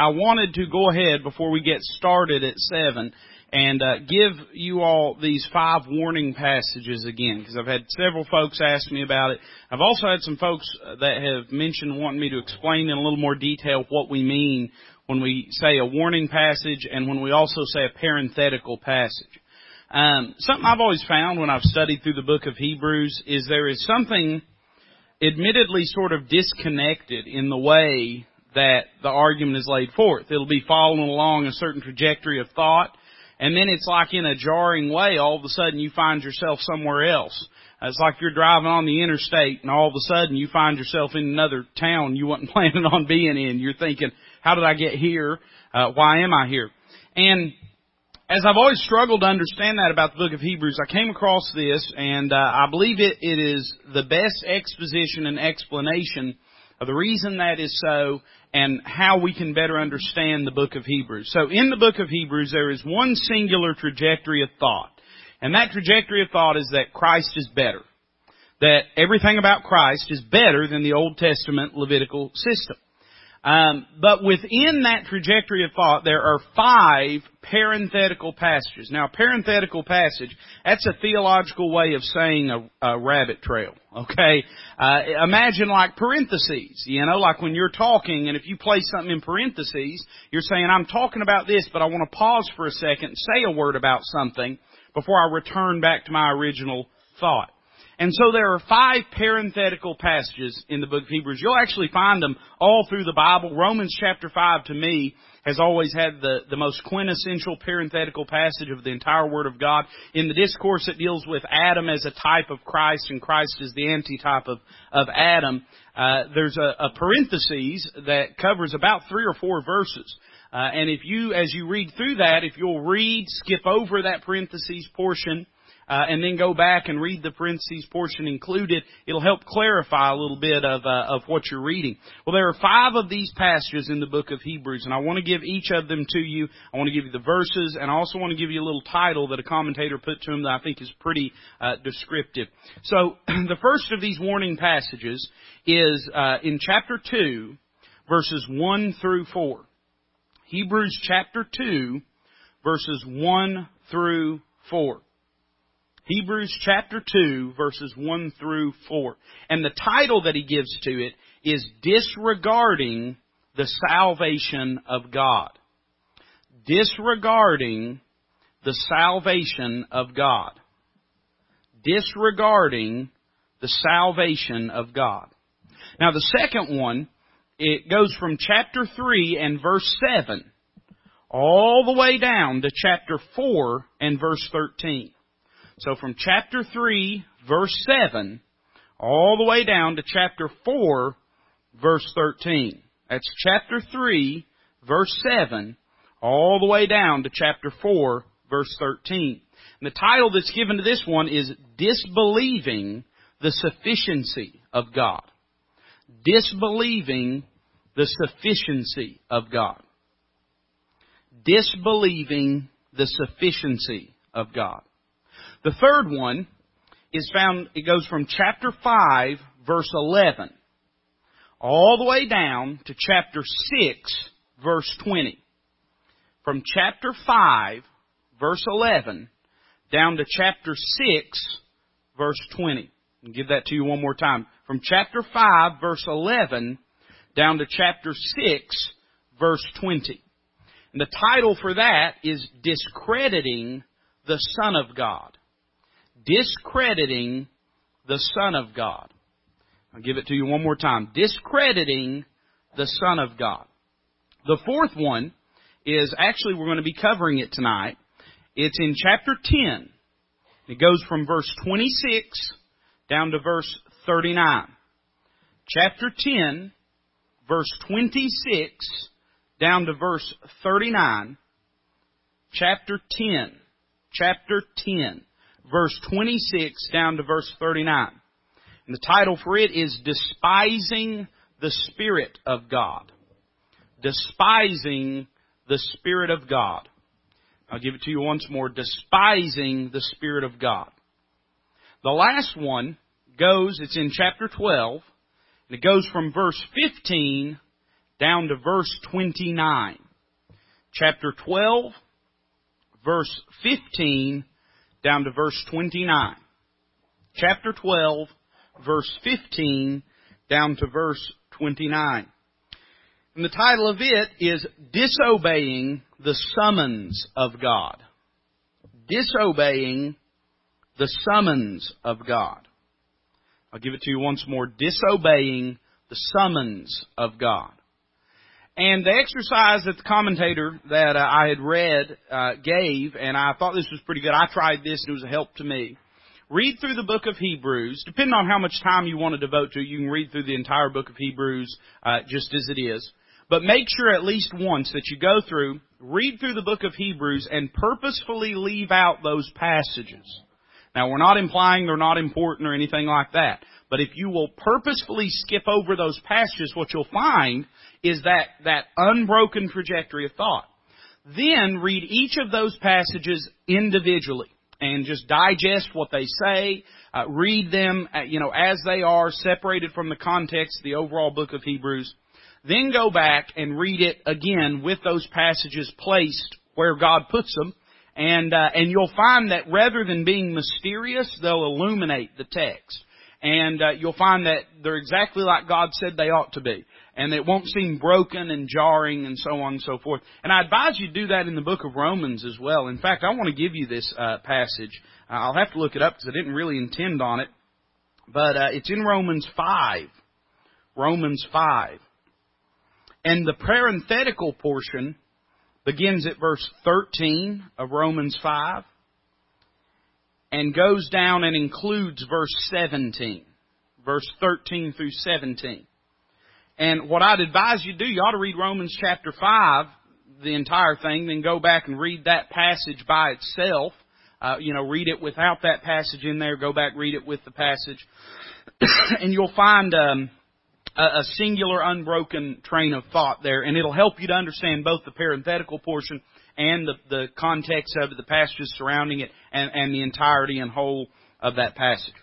I wanted to go ahead before we get started at 7 and uh, give you all these five warning passages again because I've had several folks ask me about it. I've also had some folks that have mentioned wanting me to explain in a little more detail what we mean when we say a warning passage and when we also say a parenthetical passage. Um, something I've always found when I've studied through the book of Hebrews is there is something admittedly sort of disconnected in the way that the argument is laid forth. It'll be following along a certain trajectory of thought, and then it's like in a jarring way, all of a sudden you find yourself somewhere else. It's like you're driving on the interstate and all of a sudden you find yourself in another town you wasn't planning on being in. You're thinking, how did I get here? Uh, why am I here? And as I've always struggled to understand that about the book of Hebrews, I came across this and uh, I believe it, it is the best exposition and explanation the reason that is so and how we can better understand the book of Hebrews. So in the book of Hebrews, there is one singular trajectory of thought. And that trajectory of thought is that Christ is better. That everything about Christ is better than the Old Testament Levitical system. Um, but within that trajectory of thought, there are five parenthetical passages. Now, parenthetical passage, that's a theological way of saying a, a rabbit trail. Okay? Uh, imagine like parentheses, you know, like when you're talking and if you place something in parentheses, you're saying, I'm talking about this, but I want to pause for a second say a word about something before I return back to my original thought. And so there are five parenthetical passages in the book of Hebrews. You'll actually find them all through the Bible. Romans chapter 5 to me has always had the, the most quintessential parenthetical passage of the entire Word of God. In the discourse it deals with Adam as a type of Christ and Christ as the antitype of, of Adam. Uh, there's a, a parenthesis that covers about three or four verses. Uh, and if you, as you read through that, if you'll read, skip over that parentheses portion, uh, and then go back and read the parentheses portion included, it'll help clarify a little bit of uh, of what you're reading. Well, there are five of these passages in the book of Hebrews, and I want to give each of them to you. I want to give you the verses, and I also want to give you a little title that a commentator put to them that I think is pretty uh, descriptive. So, the first of these warning passages is uh, in chapter two, verses one through four. Hebrews chapter two, verses one through four. Hebrews chapter 2 verses 1 through 4. And the title that he gives to it is Disregarding the Salvation of God. Disregarding the Salvation of God. Disregarding the Salvation of God. Now the second one, it goes from chapter 3 and verse 7 all the way down to chapter 4 and verse 13. So from chapter 3, verse 7, all the way down to chapter 4, verse 13. That's chapter 3, verse 7, all the way down to chapter 4, verse 13. And the title that's given to this one is Disbelieving the Sufficiency of God. Disbelieving the Sufficiency of God. Disbelieving the Sufficiency of God. The third one is found, it goes from chapter 5, verse 11, all the way down to chapter 6, verse 20. From chapter 5, verse 11, down to chapter 6, verse 20. I'll give that to you one more time. From chapter 5, verse 11, down to chapter 6, verse 20. And the title for that is Discrediting the Son of God discrediting the Son of God. I'll give it to you one more time. Discrediting the Son of God. The fourth one is actually we're going to be covering it tonight. It's in chapter 10. It goes from verse 26 down to verse 39. Chapter 10, verse 26 down to verse 39. Chapter 10. Chapter 10 verse 26 down to verse 39. And the title for it is Despising the Spirit of God. Despising the Spirit of God. I'll give it to you once more. Despising the Spirit of God. The last one goes, it's in chapter 12, and it goes from verse 15 down to verse 29. Chapter 12, verse 15 down to verse 29. Chapter 12, verse 15 down to verse 29. And the title of it is Disobeying the Summons of God. Disobeying the Summons of God. I'll give it to you once more. Disobeying the Summons of God. And the exercise that the commentator that uh, I had read uh, gave, and I thought this was pretty good. I tried this and it was a help to me. Read through the book of Hebrews. Depending on how much time you want to devote to it, you can read through the entire book of Hebrews uh, just as it is. But make sure at least once that you go through, read through the book of Hebrews, and purposefully leave out those passages. Now, we're not implying they're not important or anything like that. But if you will purposefully skip over those passages, what you'll find is that, that unbroken trajectory of thought. Then read each of those passages individually and just digest what they say, uh, read them, uh, you know, as they are, separated from the context the overall book of Hebrews. Then go back and read it again with those passages placed where God puts them, and uh, and you'll find that rather than being mysterious, they'll illuminate the text, and uh, you'll find that they're exactly like God said they ought to be and it won't seem broken and jarring and so on and so forth. And I advise you to do that in the book of Romans as well. In fact, I want to give you this uh, passage. Uh, I'll have to look it up because I didn't really intend on it, but uh, it's in Romans five. Romans five, and the parenthetical portion begins at verse 13 of Romans 5 and goes down and includes verse 17. Verse 13 through 17. And what I'd advise you to do, you ought to read Romans chapter 5, the entire thing, then go back and read that passage by itself. Uh, you know, read it without that passage in there, go back, read it with the passage. and you'll find um, a singular, unbroken train of thought there, and it'll help you to understand both the parenthetical portion and the, the context of it, the passages surrounding it, and, and the entirety and whole of that passage.